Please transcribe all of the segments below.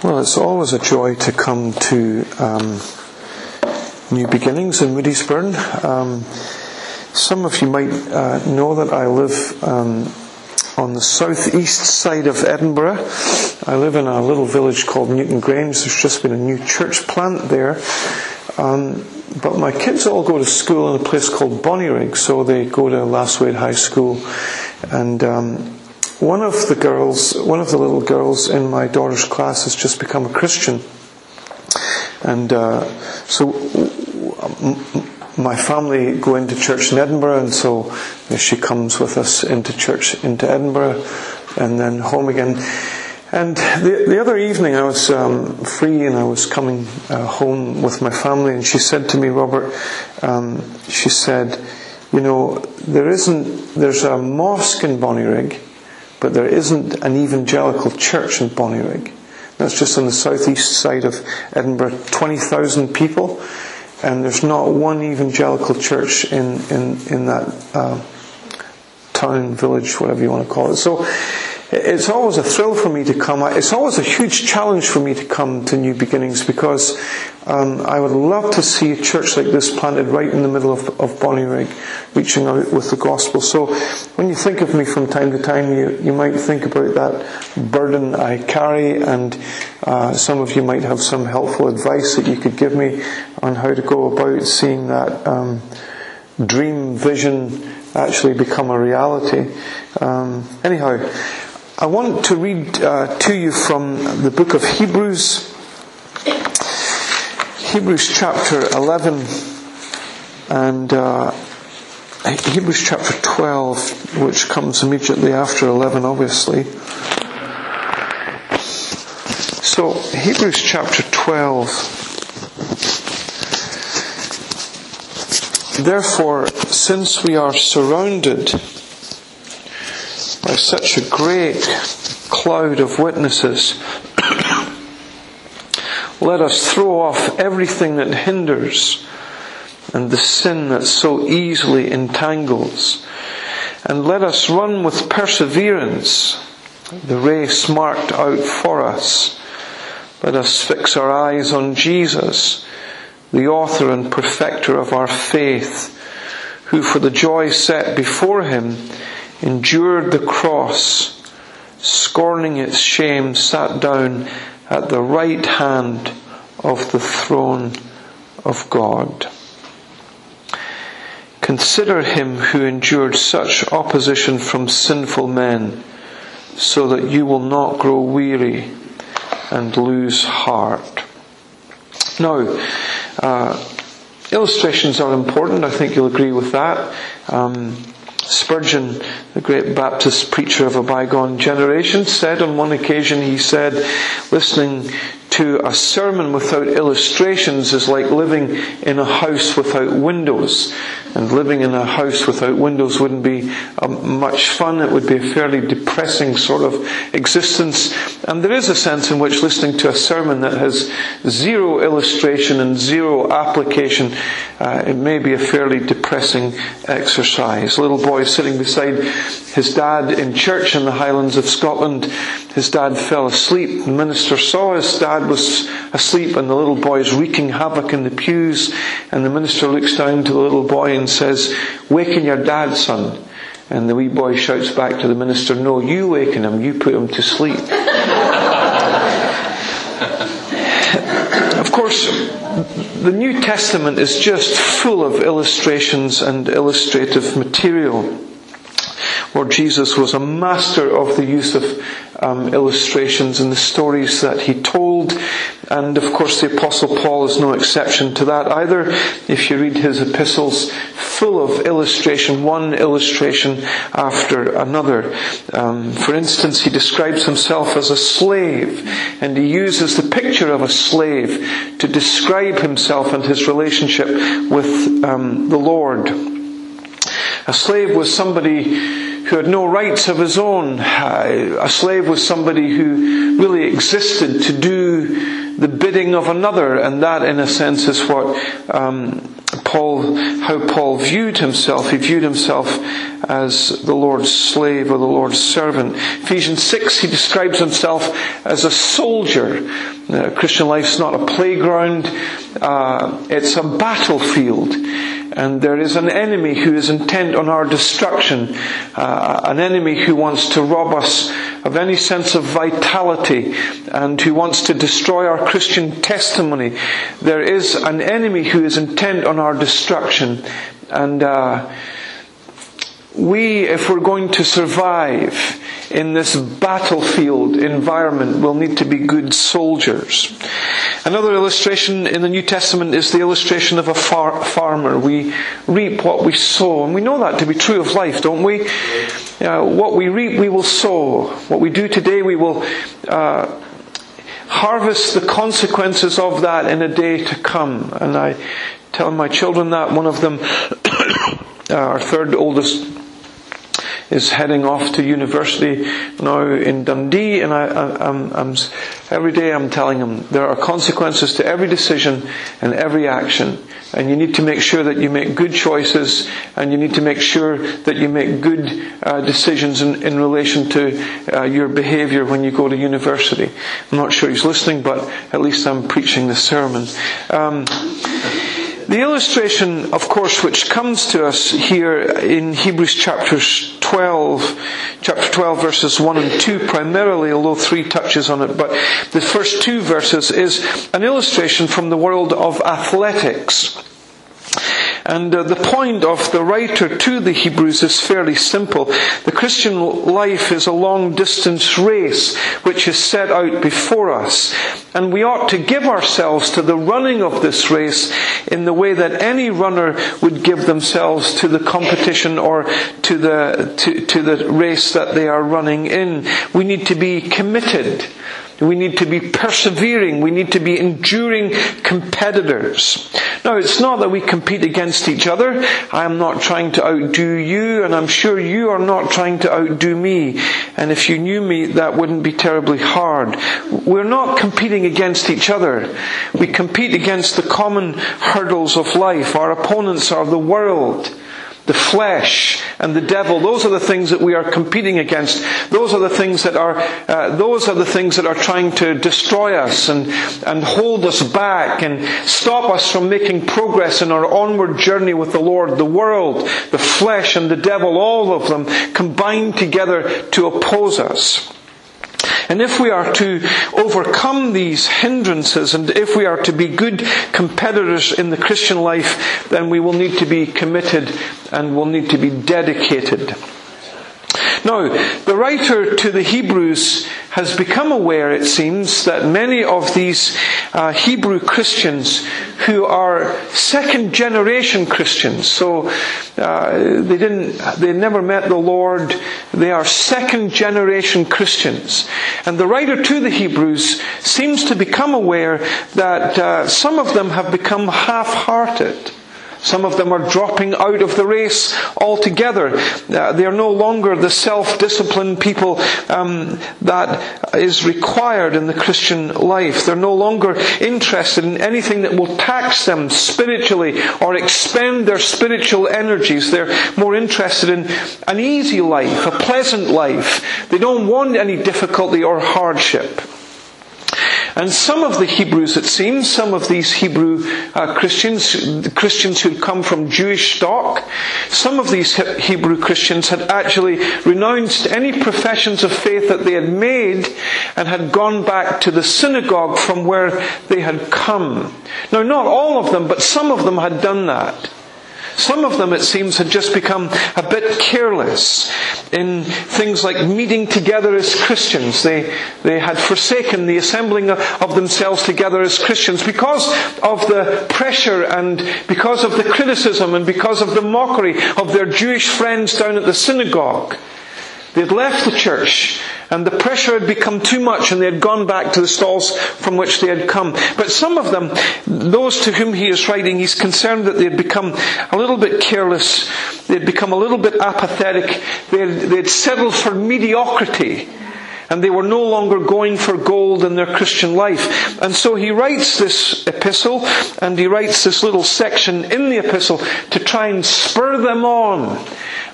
Well, it's always a joy to come to um, New Beginnings in Moodiesburn. Um, some of you might uh, know that I live um, on the southeast side of Edinburgh. I live in a little village called Newton Grange. There's just been a new church plant there. Um, but my kids all go to school in a place called Bonnyrigg, so they go to Lasswade High School. And um, one of the girls, one of the little girls in my daughter's class has just become a Christian. And uh, so my family go into church in Edinburgh, and so she comes with us into church into Edinburgh and then home again. And the, the other evening I was um, free and I was coming uh, home with my family, and she said to me, Robert, um, she said, you know, there isn't, there's a mosque in Bonnyrigg, but there isn't an evangelical church in Bonnyrigg. That's just on the southeast side of Edinburgh, 20,000 people, and there's not one evangelical church in, in, in that uh, town, village, whatever you want to call it. So it's always a thrill for me to come. It's always a huge challenge for me to come to New Beginnings because um, I would love to see a church like this planted right in the middle of, of Bonnyrigg, reaching out with the gospel. So when you think of me from time to time, you, you might think about that burden I carry, and uh, some of you might have some helpful advice that you could give me on how to go about seeing that um, dream vision actually become a reality. Um, anyhow, I want to read uh, to you from the book of Hebrews, Hebrews chapter 11, and uh, Hebrews chapter 12, which comes immediately after 11, obviously. So, Hebrews chapter 12. Therefore, since we are surrounded by such a great cloud of witnesses, let us throw off everything that hinders and the sin that so easily entangles, and let us run with perseverance the race marked out for us. Let us fix our eyes on Jesus, the author and perfecter of our faith, who for the joy set before him endured the cross, scorning its shame, sat down at the right hand of the throne of God. Consider him who endured such opposition from sinful men, so that you will not grow weary and lose heart. Now, uh, illustrations are important. I think you'll agree with that. Um, Spurgeon, the great Baptist preacher of a bygone generation, said on one occasion, he said, listening to a sermon without illustrations is like living in a house without windows. And living in a house without windows wouldn't be um, much fun. It would be a fairly depressing sort of existence. And there is a sense in which listening to a sermon that has zero illustration and zero application, uh, it may be a fairly depressing exercise. A Little boy sitting beside his dad in church in the Highlands of Scotland. His dad fell asleep. The minister saw his dad was asleep and the little boy is wreaking havoc in the pews. And the minister looks down to the little boy and says, Waken your dad, son. And the wee boy shouts back to the minister, No, you waken him, you put him to sleep. of course, the New Testament is just full of illustrations and illustrative material. Lord Jesus was a master of the use of um, illustrations and the stories that he told. And of course, the Apostle Paul is no exception to that either. If you read his epistles, full of illustration, one illustration after another. Um, for instance, he describes himself as a slave, and he uses the picture of a slave to describe himself and his relationship with um, the Lord. A slave was somebody who had no rights of his own. A slave was somebody who really existed to do the bidding of another, and that, in a sense, is what um, Paul, how Paul viewed himself. He viewed himself as the Lord's slave or the Lord's servant. Ephesians 6, he describes himself as a soldier. Uh, Christian life's not a playground, uh, it's a battlefield. And there is an enemy who is intent on our destruction, uh, an enemy who wants to rob us of any sense of vitality and who wants to destroy our Christian testimony. There is an enemy who is intent on our destruction. And uh, we, if we're going to survive in this battlefield environment, will need to be good soldiers. Another illustration in the New Testament is the illustration of a far- farmer. We reap what we sow, and we know that to be true of life, don't we? Uh, what we reap, we will sow. What we do today, we will uh, harvest the consequences of that in a day to come. And I tell my children that one of them, our third oldest is heading off to university now in Dundee, and I, am every day I'm telling him there are consequences to every decision and every action, and you need to make sure that you make good choices, and you need to make sure that you make good uh, decisions in, in, relation to uh, your behaviour when you go to university. I'm not sure he's listening, but at least I'm preaching the sermon. Um, the illustration, of course, which comes to us here in Hebrews chapter 12, chapter 12 verses 1 and 2 primarily, although 3 touches on it, but the first two verses is an illustration from the world of athletics. And uh, the point of the writer to the Hebrews is fairly simple. The Christian life is a long distance race which is set out before us. And we ought to give ourselves to the running of this race in the way that any runner would give themselves to the competition or to the, to, to the race that they are running in. We need to be committed. We need to be persevering. We need to be enduring competitors. Now, it's not that we compete against each other. I am not trying to outdo you, and I'm sure you are not trying to outdo me. And if you knew me, that wouldn't be terribly hard. We're not competing against each other. We compete against the common hurdles of life. Our opponents are the world the flesh and the devil those are the things that we are competing against. Those are the things that are uh, those are the things that are trying to destroy us and and hold us back and stop us from making progress in our onward journey with the Lord. The world the flesh and the devil all of them combined together to oppose us and if we are to overcome these hindrances and if we are to be good competitors in the Christian life, then we will need to be committed and will need to be dedicated. Now, the writer to the Hebrews has become aware, it seems, that many of these uh, Hebrew Christians who are second generation Christians, so uh, they didn't, they never met the Lord, they are second generation Christians. And the writer to the Hebrews seems to become aware that uh, some of them have become half-hearted. Some of them are dropping out of the race altogether. Uh, they are no longer the self-disciplined people um, that is required in the Christian life. They're no longer interested in anything that will tax them spiritually or expend their spiritual energies. They're more interested in an easy life, a pleasant life. They don't want any difficulty or hardship. And some of the Hebrews, it seems, some of these Hebrew uh, Christians, Christians who'd come from Jewish stock, some of these Hebrew Christians had actually renounced any professions of faith that they had made and had gone back to the synagogue from where they had come. Now, not all of them, but some of them had done that. Some of them, it seems, had just become a bit careless in things like meeting together as Christians. They, they had forsaken the assembling of themselves together as Christians because of the pressure and because of the criticism and because of the mockery of their Jewish friends down at the synagogue. They had left the church and the pressure had become too much and they had gone back to the stalls from which they had come. But some of them, those to whom he is writing, he's concerned that they had become a little bit careless. They had become a little bit apathetic. They had, they had settled for mediocrity. And they were no longer going for gold in their Christian life. And so he writes this epistle, and he writes this little section in the epistle to try and spur them on,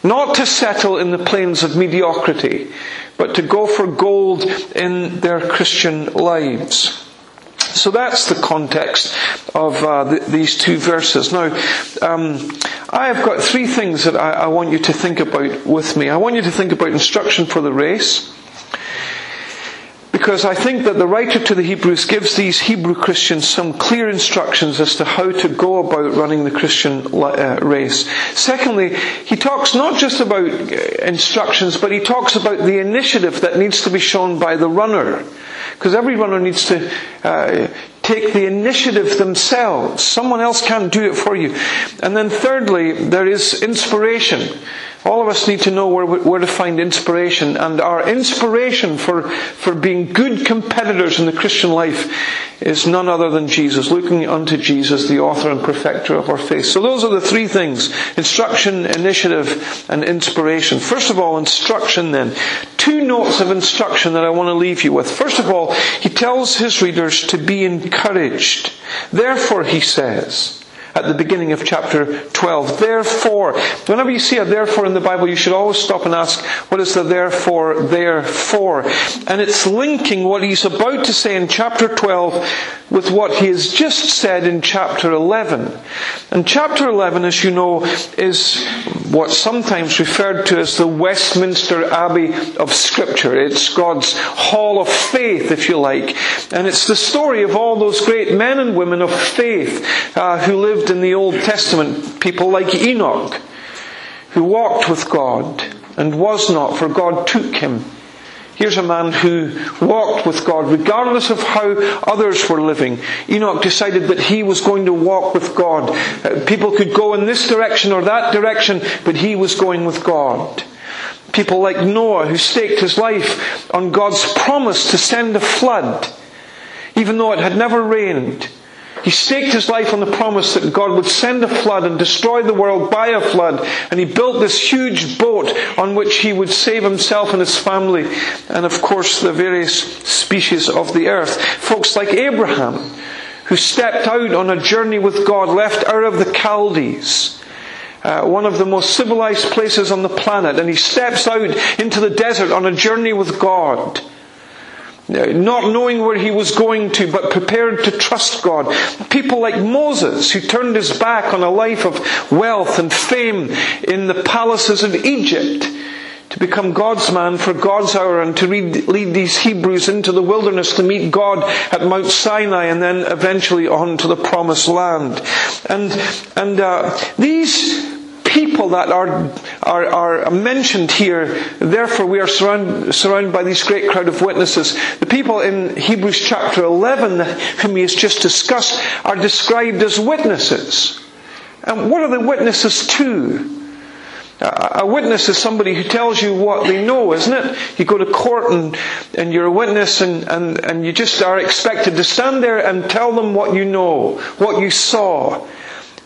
not to settle in the plains of mediocrity, but to go for gold in their Christian lives. So that's the context of uh, the, these two verses. Now, um, I have got three things that I, I want you to think about with me. I want you to think about instruction for the race because I think that the writer to the Hebrews gives these Hebrew Christians some clear instructions as to how to go about running the Christian uh, race. Secondly, he talks not just about uh, instructions, but he talks about the initiative that needs to be shown by the runner. Because every runner needs to uh, take the initiative themselves. Someone else can't do it for you. And then thirdly, there is inspiration. All of us need to know where, where to find inspiration. And our inspiration for, for being good competitors in the Christian life is none other than Jesus, looking unto Jesus, the author and perfecter of our faith. So those are the three things. Instruction, initiative, and inspiration. First of all, instruction then. Two notes of instruction that I want to leave you with. First of all, he tells his readers to be encouraged. Therefore, he says, at the beginning of chapter 12. Therefore, whenever you see a therefore in the Bible, you should always stop and ask, what is the therefore there for? And it's linking what he's about to say in chapter 12 with what he has just said in chapter 11. And chapter 11, as you know, is what's sometimes referred to as the Westminster Abbey of Scripture. It's God's hall of faith, if you like. And it's the story of all those great men and women of faith uh, who lived in the Old Testament. People like Enoch, who walked with God and was not, for God took him. Here's a man who walked with God regardless of how others were living. Enoch decided that he was going to walk with God. Uh, people could go in this direction or that direction, but he was going with God. People like Noah who staked his life on God's promise to send a flood, even though it had never rained. He staked his life on the promise that God would send a flood and destroy the world by a flood. And he built this huge boat on which he would save himself and his family. And of course, the various species of the earth. Folks like Abraham, who stepped out on a journey with God, left Ur of the Chaldees. Uh, one of the most civilized places on the planet, and he steps out into the desert on a journey with God not knowing where he was going to, but prepared to trust God. People like Moses, who turned his back on a life of wealth and fame in the palaces of Egypt to become God's man for God's hour and to lead, lead these Hebrews into the wilderness to meet God at Mount Sinai and then eventually on to the promised land. And, and uh, these people that are, are, are mentioned here, therefore we are surround, surrounded by this great crowd of witnesses. The people in Hebrews chapter 11, whom he has just discussed, are described as witnesses. And what are the witnesses to? A witness is somebody who tells you what they know, isn't it? You go to court and, and you're a witness and, and, and you just are expected to stand there and tell them what you know, what you saw.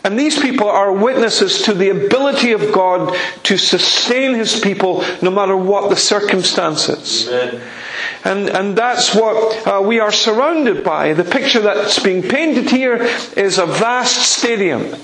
And these people are witnesses to the ability of God to sustain His people no matter what the circumstances. Amen. And, and that's what uh, we are surrounded by. The picture that's being painted here is a vast stadium.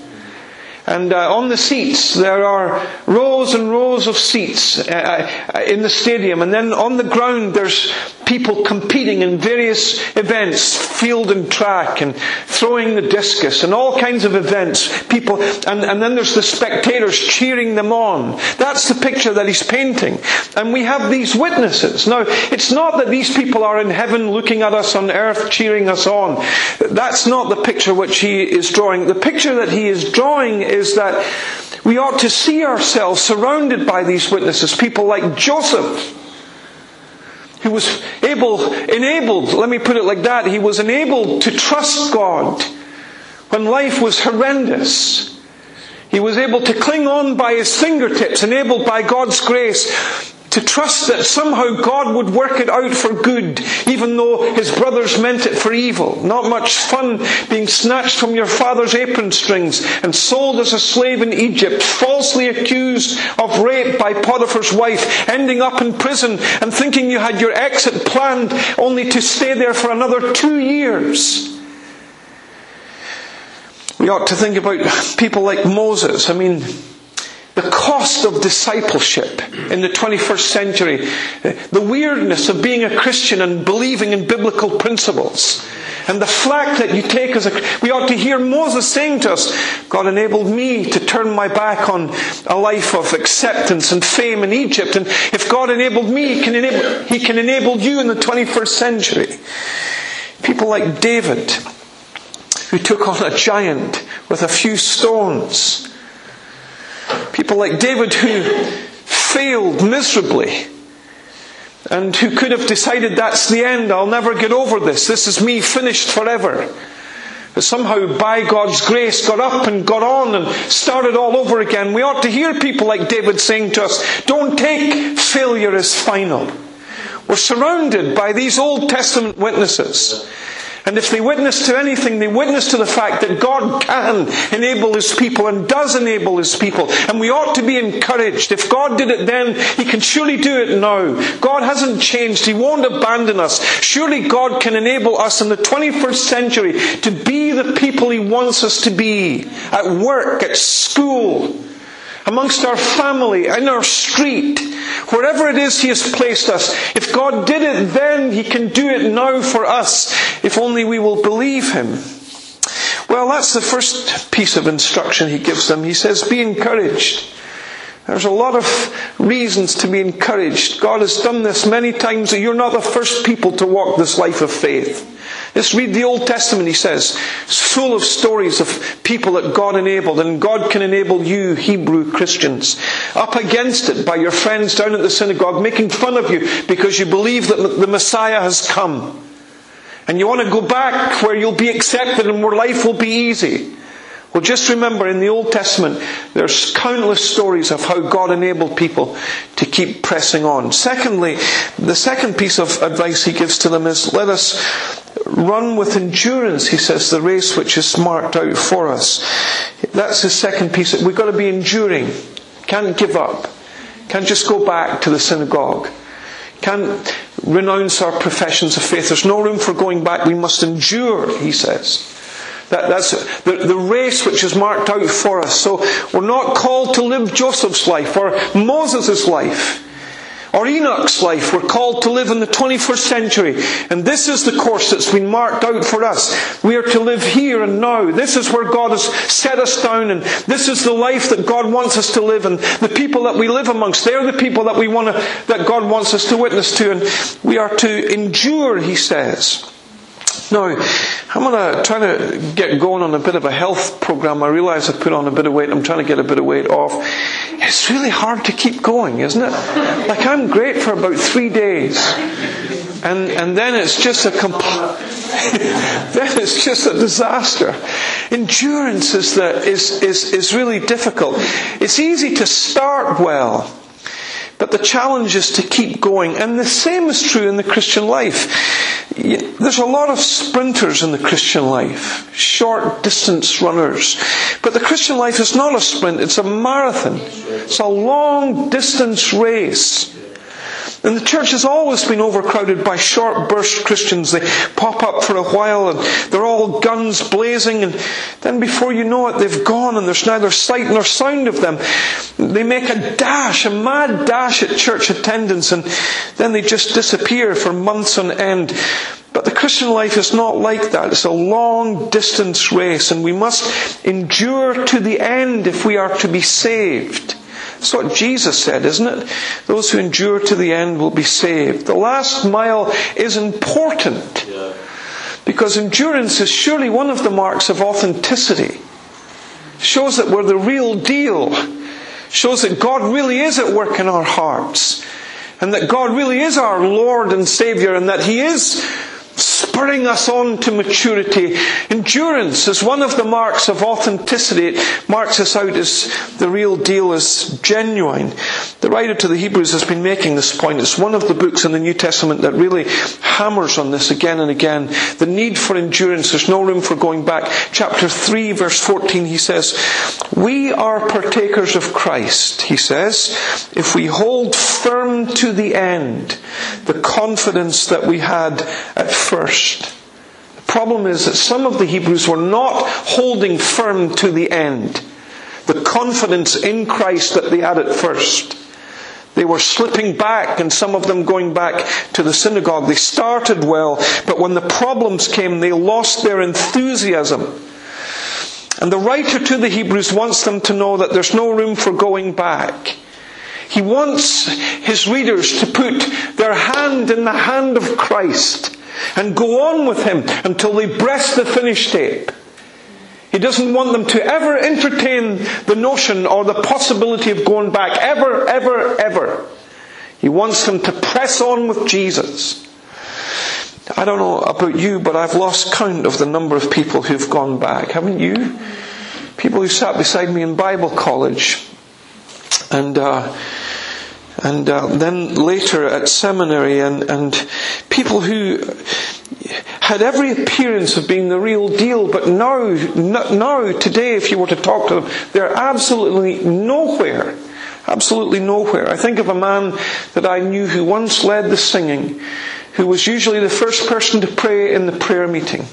And uh, on the seats, there are rows and rows of seats uh, uh, in the stadium. And then on the ground, there's people competing in various events, field and track, and throwing the discus, and all kinds of events. People, and, and then there's the spectators cheering them on. That's the picture that he's painting. And we have these witnesses. Now, it's not that these people are in heaven looking at us on earth, cheering us on. That's not the picture which he is drawing. The picture that he is drawing is that we ought to see ourselves surrounded by these witnesses, people like Joseph, who was able, enabled, let me put it like that, he was enabled to trust God when life was horrendous. He was able to cling on by his fingertips, enabled by God's grace to trust that somehow God would work it out for good, even though his brothers meant it for evil. Not much fun being snatched from your father's apron strings and sold as a slave in Egypt, falsely accused of rape by Potiphar's wife, ending up in prison and thinking you had your exit planned only to stay there for another two years. We ought to think about people like Moses. I mean, the cost of discipleship in the 21st century, the weirdness of being a Christian and believing in biblical principles, and the flack that you take as a, we ought to hear Moses saying to us, God enabled me to turn my back on a life of acceptance and fame in Egypt, and if God enabled me, He can enable, he can enable you in the 21st century. People like David, who took on a giant with a few stones, People like David who failed miserably and who could have decided that's the end, I'll never get over this, this is me finished forever. But somehow, by God's grace, got up and got on and started all over again. We ought to hear people like David saying to us, don't take failure as final. We're surrounded by these Old Testament witnesses and if they witness to anything, they witness to the fact that God can enable His people and does enable His people. And we ought to be encouraged. If God did it then, He can surely do it now. God hasn't changed. He won't abandon us. Surely God can enable us in the 21st century to be the people He wants us to be. At work, at school, amongst our family, in our street, wherever it is He has placed us. If God did it then, He can do it now for us, if only we will believe Him. Well, that's the first piece of instruction He gives them. He says, Be encouraged. There's a lot of reasons to be encouraged. God has done this many times, you're not the first people to walk this life of faith. Let's read the Old Testament, he says. It's full of stories of people that God enabled, and God can enable you, Hebrew Christians, up against it by your friends down at the synagogue making fun of you because you believe that the Messiah has come. And you want to go back where you'll be accepted and where life will be easy. Well, just remember in the Old Testament, there's countless stories of how God enabled people to keep pressing on. Secondly, the second piece of advice he gives to them is let us run with endurance, he says, the race which is marked out for us. That's the second piece. We've got to be enduring. Can't give up. Can't just go back to the synagogue. Can't renounce our professions of faith. There's no room for going back. We must endure, he says. That, that's the, the race which is marked out for us. So we're not called to live Joseph's life or Moses' life or Enoch's life. We're called to live in the 21st century. And this is the course that's been marked out for us. We are to live here and now. This is where God has set us down and this is the life that God wants us to live and the people that we live amongst, they're the people that we want to, that God wants us to witness to and we are to endure, he says. Now, I'm going to try to get going on a bit of a health program. I realize I've put on a bit of weight. I'm trying to get a bit of weight off. It's really hard to keep going, isn't it? Like I'm great for about three days. And, and then it's just a complete, then it's just a disaster. Endurance is, the, is, is, is really difficult. It's easy to start well but the challenge is to keep going. And the same is true in the Christian life. There's a lot of sprinters in the Christian life, short distance runners. But the Christian life is not a sprint, it's a marathon. It's a long distance race. And the church has always been overcrowded by short burst Christians. They pop up for a while and they're all guns blazing and then before you know it they've gone and there's neither sight nor sound of them. They make a dash, a mad dash at church attendance and then they just disappear for months on end. But the Christian life is not like that. It's a long distance race and we must endure to the end if we are to be saved. That's what Jesus said, isn't it? Those who endure to the end will be saved. The last mile is important because endurance is surely one of the marks of authenticity. Shows that we're the real deal. Shows that God really is at work in our hearts. And that God really is our Lord and Savior and that He is spurring us on to maturity. Endurance is one of the marks of authenticity. It marks us out as the real deal, as genuine. The writer to the Hebrews has been making this point. It's one of the books in the New Testament that really hammers on this again and again. The need for endurance. There's no room for going back. Chapter 3 verse 14 he says, We are partakers of Christ, he says, if we hold firm to the end the confidence that we had at first. The problem is that some of the Hebrews were not holding firm to the end. The confidence in Christ that they had at first. They were slipping back and some of them going back to the synagogue. They started well, but when the problems came, they lost their enthusiasm. And the writer to the Hebrews wants them to know that there's no room for going back. He wants his readers to put their hand in the hand of Christ and go on with him until they breast the finish tape. He doesn't want them to ever entertain the notion or the possibility of going back, ever, ever, ever. He wants them to press on with Jesus. I don't know about you, but I've lost count of the number of people who've gone back. Haven't you? People who sat beside me in Bible college and uh, and uh, then later at seminary, and, and people who had every appearance of being the real deal, but now, now, today, if you were to talk to them, they're absolutely nowhere. Absolutely nowhere. I think of a man that I knew who once led the singing, who was usually the first person to pray in the prayer meeting,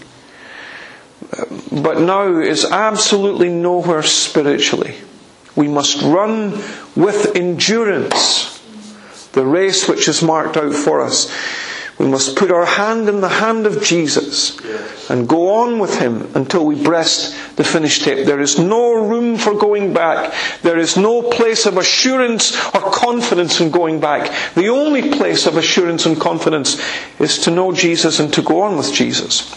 but now is absolutely nowhere spiritually. We must run with endurance the race which is marked out for us. We must put our hand in the hand of Jesus and go on with Him until we breast the finish tape. There is no room for going back. There is no place of assurance or confidence in going back. The only place of assurance and confidence is to know Jesus and to go on with Jesus.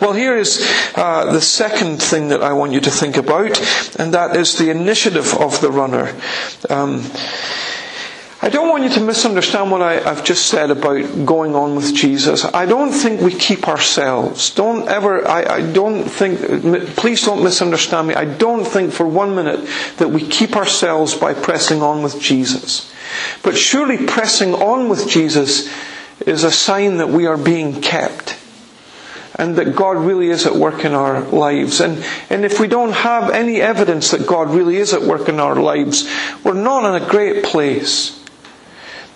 Well, here is uh, the second thing that I want you to think about, and that is the initiative of the runner. Um, I don't want you to misunderstand what I, have just said about going on with Jesus. I don't think we keep ourselves. Don't ever, I, I don't think, please don't misunderstand me. I don't think for one minute that we keep ourselves by pressing on with Jesus. But surely pressing on with Jesus is a sign that we are being kept and that God really is at work in our lives. And, and if we don't have any evidence that God really is at work in our lives, we're not in a great place.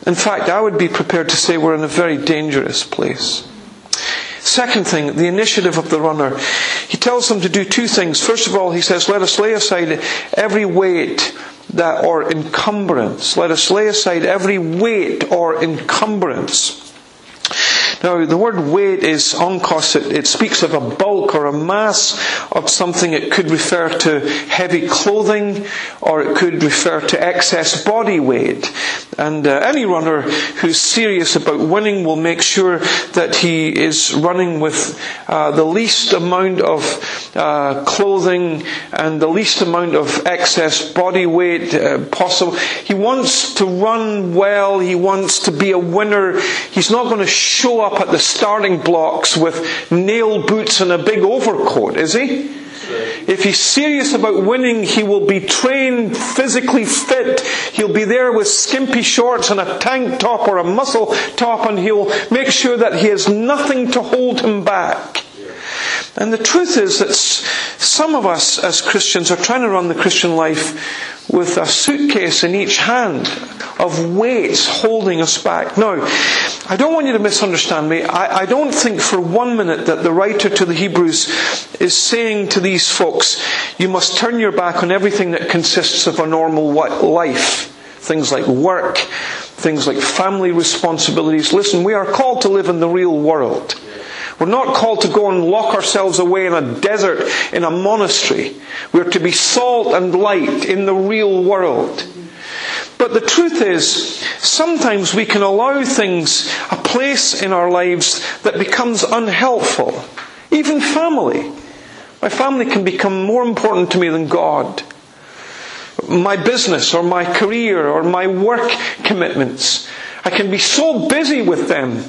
In fact, I would be prepared to say we're in a very dangerous place. Second thing, the initiative of the runner. He tells them to do two things. First of all, he says, let us lay aside every weight that, or encumbrance. Let us lay aside every weight or encumbrance now, the word weight is onkos. It, it, speaks of a bulk or a mass of something. It could refer to heavy clothing or it could refer to excess body weight. And uh, any runner who's serious about winning will make sure that he is running with uh, the least amount of uh, clothing and the least amount of excess body weight uh, possible. He wants to run well. He wants to be a winner. He's not going to show up at the starting blocks with nail boots and a big overcoat, is he? If he's serious about winning, he will be trained, physically fit. He'll be there with skimpy shorts and a tank top or a muscle top, and he'll make sure that he has nothing to hold him back. And the truth is that some of us as Christians are trying to run the Christian life with a suitcase in each hand of weights holding us back. Now, I don't want you to misunderstand me. I, I don't think for one minute that the writer to the Hebrews is saying to these folks, you must turn your back on everything that consists of a normal life. Things like work, things like family responsibilities. Listen, we are called to live in the real world. We're not called to go and lock ourselves away in a desert, in a monastery. We're to be salt and light in the real world. But the truth is, sometimes we can allow things a place in our lives that becomes unhelpful. Even family. My family can become more important to me than God. My business or my career or my work commitments. I can be so busy with them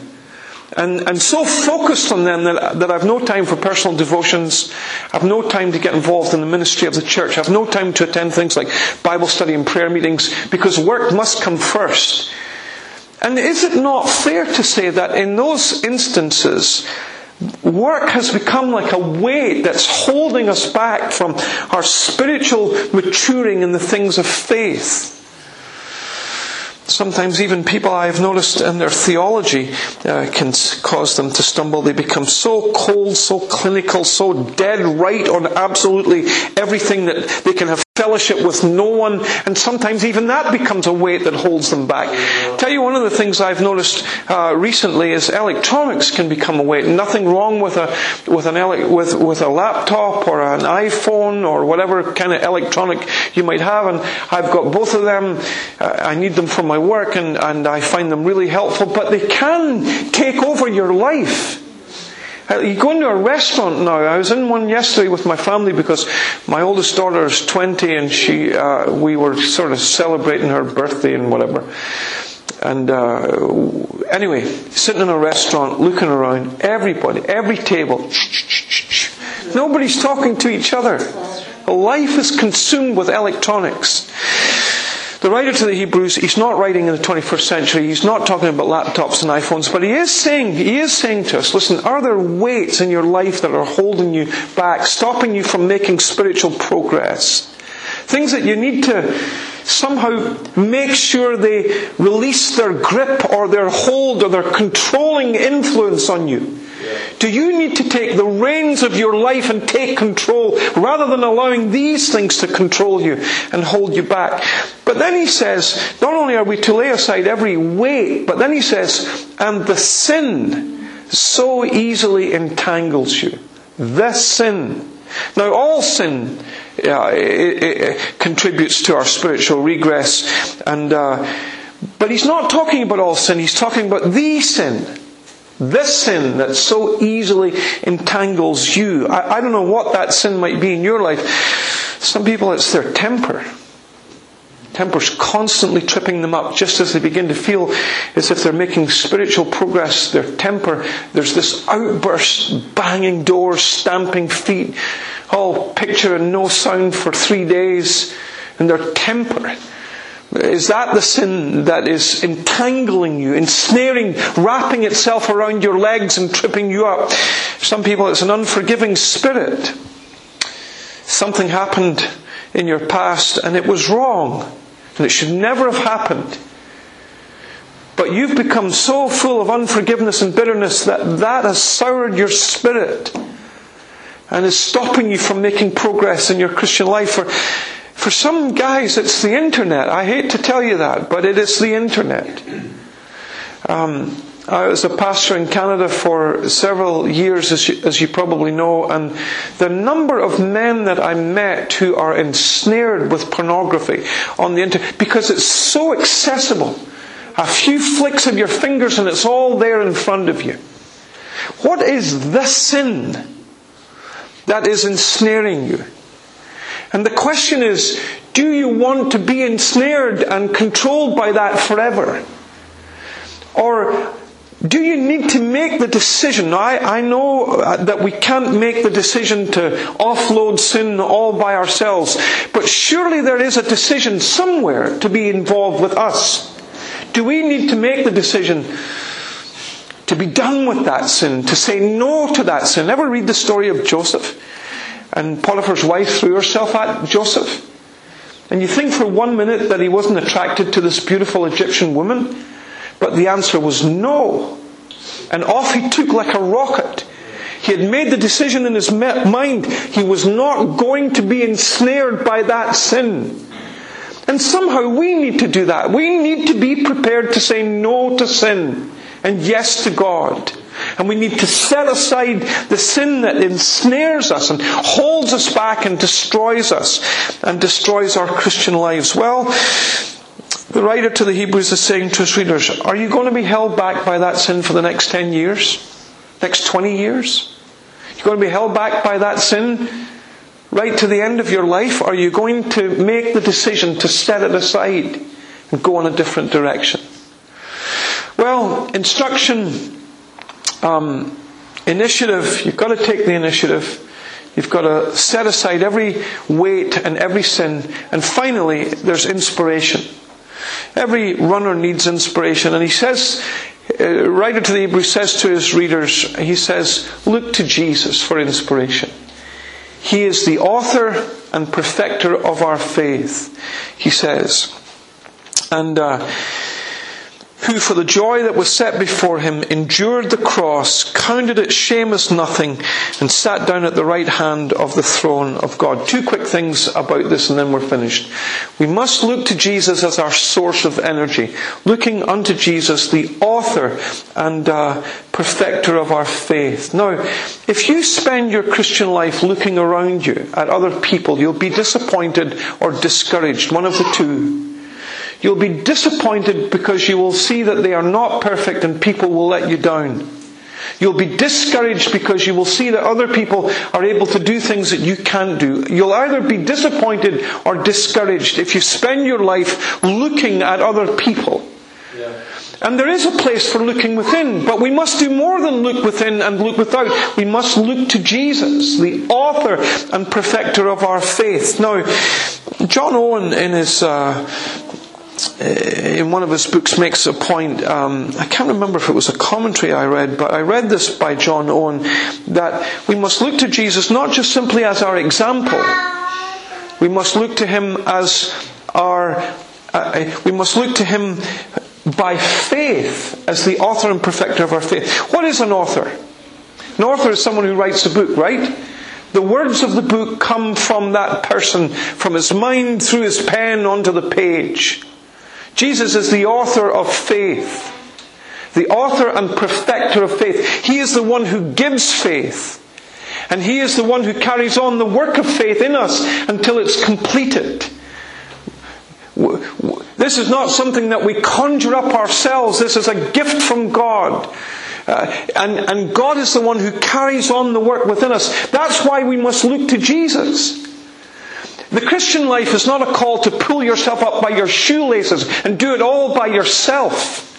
and, and so focused on them that, that I've no time for personal devotions. I've no time to get involved in the ministry of the church. I've no time to attend things like Bible study and prayer meetings because work must come first. And is it not fair to say that in those instances, work has become like a weight that's holding us back from our spiritual maturing in the things of faith? Sometimes even people I've noticed in their theology uh, can cause them to stumble. They become so cold, so clinical, so dead right on absolutely everything that they can have fellowship with no one, and sometimes even that becomes a weight that holds them back. Tell you one of the things I've noticed uh, recently is electronics can become a weight. Nothing wrong with a with an ele- with with a laptop or an iPhone or whatever kind of electronic you might have, and I've got both of them. Uh, I need them for my work, and and I find them really helpful. But they can take over your life. You go into a restaurant now. I was in one yesterday with my family because my oldest daughter is 20 and she, uh, we were sort of celebrating her birthday and whatever. And uh, anyway, sitting in a restaurant, looking around, everybody, every table, nobody's talking to each other. Life is consumed with electronics. The writer to the Hebrews, he's not writing in the 21st century. He's not talking about laptops and iPhones, but he is saying, he is saying to us, listen, are there weights in your life that are holding you back, stopping you from making spiritual progress? Things that you need to somehow make sure they release their grip or their hold or their controlling influence on you. Do you need to take the reins of your life and take control rather than allowing these things to control you and hold you back? But then he says, not only are we to lay aside every weight, but then he says, and the sin so easily entangles you. The sin. Now, all sin uh, it, it contributes to our spiritual regress, and uh, but he's not talking about all sin. He's talking about the sin. This sin that so easily entangles you. I, I don't know what that sin might be in your life. Some people it's their temper. Temper's constantly tripping them up just as they begin to feel as if they're making spiritual progress. Their temper, there's this outburst, banging doors, stamping feet, all picture and no sound for three days, and their temper is that the sin that is entangling you, ensnaring, wrapping itself around your legs and tripping you up? Some people, it's an unforgiving spirit. Something happened in your past and it was wrong and it should never have happened. But you've become so full of unforgiveness and bitterness that that has soured your spirit and is stopping you from making progress in your Christian life. For for some guys, it's the internet. I hate to tell you that, but it is the internet. Um, I was a pastor in Canada for several years, as you, as you, probably know, and the number of men that I met who are ensnared with pornography on the internet, because it's so accessible. A few flicks of your fingers and it's all there in front of you. What is the sin that is ensnaring you? And the question is, do you want to be ensnared and controlled by that forever? Or do you need to make the decision? I, I know uh, that we can't make the decision to offload sin all by ourselves, but surely there is a decision somewhere to be involved with us. Do we need to make the decision to be done with that sin, to say no to that sin? Ever read the story of Joseph? And Potiphar's wife threw herself at Joseph. And you think for one minute that he wasn't attracted to this beautiful Egyptian woman, but the answer was no. And off he took like a rocket. He had made the decision in his mind he was not going to be ensnared by that sin. And somehow we need to do that. We need to be prepared to say no to sin and yes to God. And we need to set aside the sin that ensnares us and holds us back and destroys us and destroys our Christian lives. Well, the writer to the Hebrews is saying to his readers, are you going to be held back by that sin for the next 10 years? Next 20 years? You're going to be held back by that sin right to the end of your life? Are you going to make the decision to set it aside and go in a different direction? Well, instruction um, initiative, you've got to take the initiative. You've got to set aside every weight and every sin. And finally, there's inspiration. Every runner needs inspiration. And he says, uh, writer to the Hebrews says to his readers, he says, look to Jesus for inspiration. He is the author and perfecter of our faith, he says. And uh, who for the joy that was set before him endured the cross, counted it shame as nothing, and sat down at the right hand of the throne of God. Two quick things about this and then we're finished. We must look to Jesus as our source of energy, looking unto Jesus, the author and uh, perfecter of our faith. Now, if you spend your Christian life looking around you at other people, you'll be disappointed or discouraged, one of the two. You'll be disappointed because you will see that they are not perfect and people will let you down. You'll be discouraged because you will see that other people are able to do things that you can't do. You'll either be disappointed or discouraged if you spend your life looking at other people. Yeah. And there is a place for looking within, but we must do more than look within and look without. We must look to Jesus, the author and perfecter of our faith. Now, John Owen in his uh, uh, in one of his books makes a point. Um, I can't remember if it was a commentary I read, but I read this by John Owen that we must look to Jesus not just simply as our example. We must look to him as our. Uh, uh we must look to him by faith as the author and perfecter of our faith. What is an author? An author is someone who writes a book, right? The words of the book come from that person, from his mind through his pen onto the page. Jesus is the author of faith. The author and perfecter of faith. He is the one who gives faith. And He is the one who carries on the work of faith in us until it's completed. This is not something that we conjure up ourselves. This is a gift from God. Uh, and, and God is the one who carries on the work within us. That's why we must look to Jesus. The Christian life is not a call to pull yourself up by your shoelaces and do it all by yourself.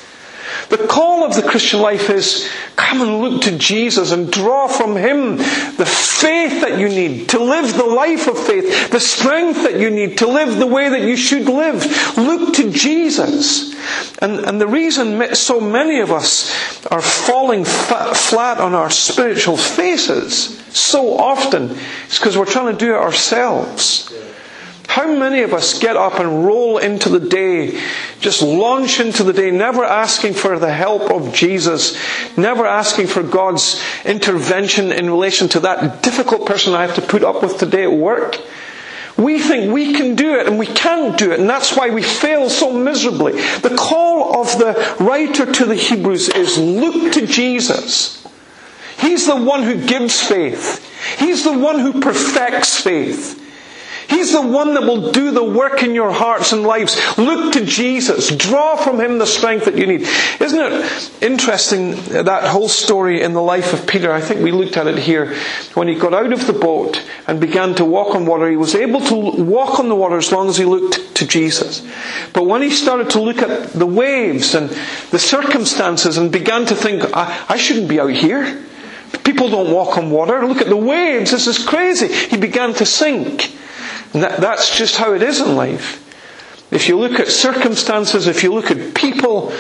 The call of the Christian life is come and look to Jesus and draw from Him the faith that you need to live the life of faith, the strength that you need to live the way that you should live. Look to Jesus. And, and the reason so many of us are falling flat on our spiritual faces so often is because we're trying to do it ourselves. How many of us get up and roll into the day, just launch into the day, never asking for the help of Jesus, never asking for God's intervention in relation to that difficult person I have to put up with today at work? We think we can do it and we can't do it, and that's why we fail so miserably. The call of the writer to the Hebrews is look to Jesus. He's the one who gives faith. He's the one who perfects faith. He's the one that will do the work in your hearts and lives. Look to Jesus. Draw from Him the strength that you need. Isn't it interesting uh, that whole story in the life of Peter? I think we looked at it here. When he got out of the boat and began to walk on water, he was able to walk on the water as long as he looked to Jesus. But when he started to look at the waves and the circumstances and began to think, I, I shouldn't be out here. People don't walk on water. Look at the waves. This is crazy. He began to sink. That, that's just how it is in life. If you look at circumstances, if you look at people,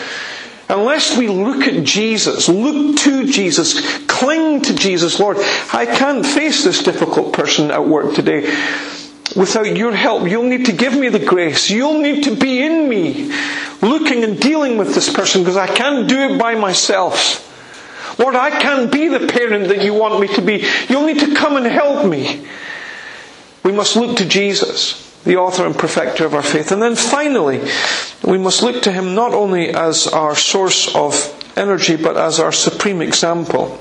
unless we look at Jesus, look to Jesus, cling to Jesus, Lord, I can't face this difficult person at work today. Without your help, you'll need to give me the grace. You'll need to be in me, looking and dealing with this person because I can't do it by myself. Lord, I can't be the parent that you want me to be. You'll need to come and help me. We must look to Jesus, the author and perfecter of our faith. And then finally, we must look to him not only as our source of energy, but as our supreme example.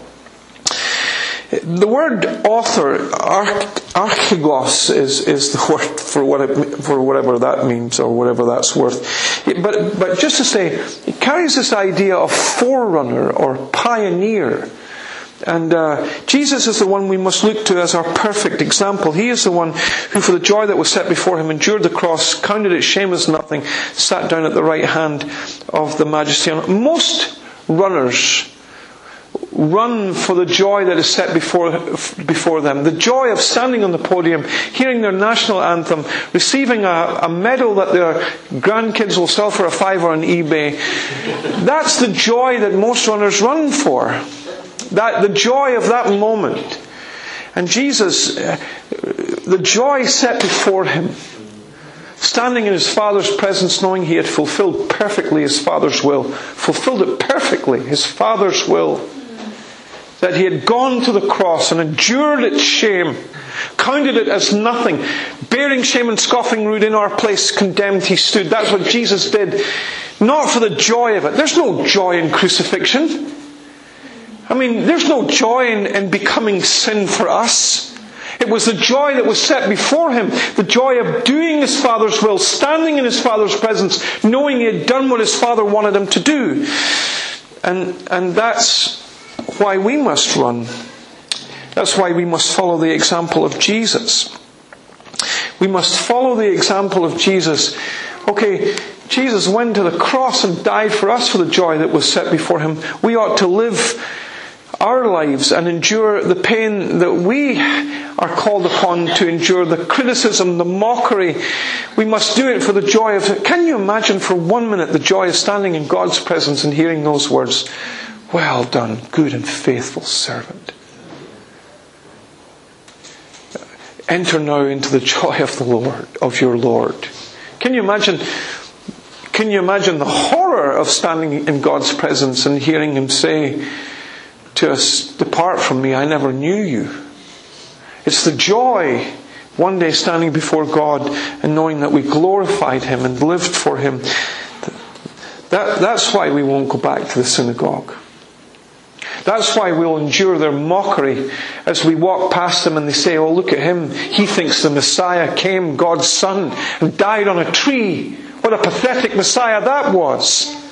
The word author, archegos, is, is the word for, what it, for whatever that means or whatever that's worth. But, but just to say, it carries this idea of forerunner or pioneer. And uh, Jesus is the one we must look to as our perfect example. He is the one who, for the joy that was set before him, endured the cross, counted it shame as nothing, sat down at the right hand of the Majesty. Most runners run for the joy that is set before, before them. The joy of standing on the podium, hearing their national anthem, receiving a, a medal that their grandkids will sell for a fiver on eBay. That's the joy that most runners run for. That, the joy of that moment. And Jesus, uh, the joy set before him, standing in his Father's presence, knowing he had fulfilled perfectly his Father's will, fulfilled it perfectly, his Father's will that he had gone to the cross and endured its shame, counted it as nothing, bearing shame and scoffing rude in our place, condemned he stood. That's what Jesus did. Not for the joy of it. There's no joy in crucifixion. I mean, there's no joy in, in becoming sin for us. It was the joy that was set before him, the joy of doing his Father's will, standing in his Father's presence, knowing he had done what his Father wanted him to do. And, and that's why we must run. That's why we must follow the example of Jesus. We must follow the example of Jesus. Okay, Jesus went to the cross and died for us for the joy that was set before him. We ought to live our lives and endure the pain that we are called upon to endure, the criticism, the mockery. We must do it for the joy of it. Can you imagine for one minute the joy of standing in God's presence and hearing those words? Well done, good and faithful servant. Enter now into the joy of the Lord, of your Lord. Can you imagine, can you imagine the horror of standing in God's presence and hearing Him say to us, Depart from me, I never knew you. It's the joy one day standing before God and knowing that we glorified Him and lived for Him. That, that's why we won't go back to the synagogue. That's why we'll endure their mockery as we walk past them and they say, Oh, look at him. He thinks the Messiah came, God's Son, and died on a tree. What a pathetic Messiah that was.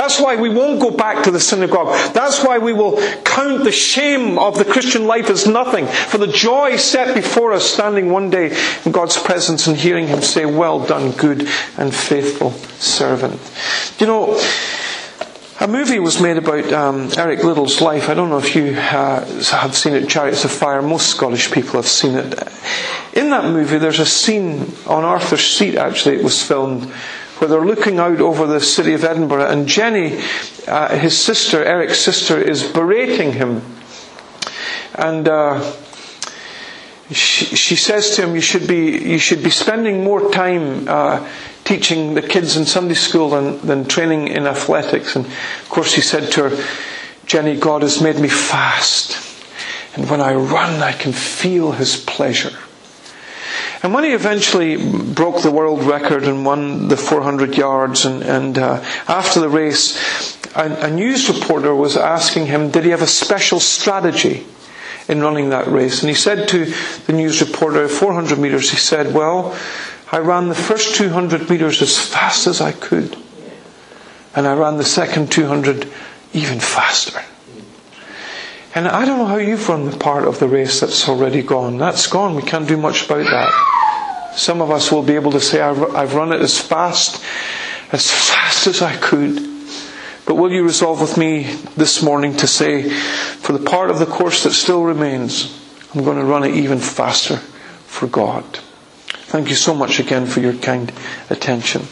That's why we won't go back to the synagogue. That's why we will count the shame of the Christian life as nothing for the joy set before us standing one day in God's presence and hearing Him say, Well done, good and faithful servant. You know, a movie was made about um, Eric Liddell's life. I don't know if you uh, have seen it, Chariots of Fire. Most Scottish people have seen it. In that movie, there's a scene on Arthur's Seat, actually, it was filmed, where they're looking out over the city of Edinburgh, and Jenny, uh, his sister, Eric's sister, is berating him. And uh, she, she, says to him, "You should be, you should be spending more time." Uh, teaching the kids in Sunday school than, than training in athletics. And of course, he said to her, Jenny, God has made me fast. And when I run, I can feel his pleasure. And when he eventually broke the world record and won the 400 yards, and, and uh, after the race, a, a news reporter was asking him, did he have a special strategy in running that race? And he said to the news reporter, 400 meters, he said, well, I ran the first 200 meters as fast as I could. And I ran the second 200 even faster. And I don't know how you've run the part of the race that's already gone. That's gone. We can't do much about that. Some of us will be able to say, I've run it as fast, as fast as I could. But will you resolve with me this morning to say, for the part of the course that still remains, I'm going to run it even faster for God. Thank you so much again for your kind attention.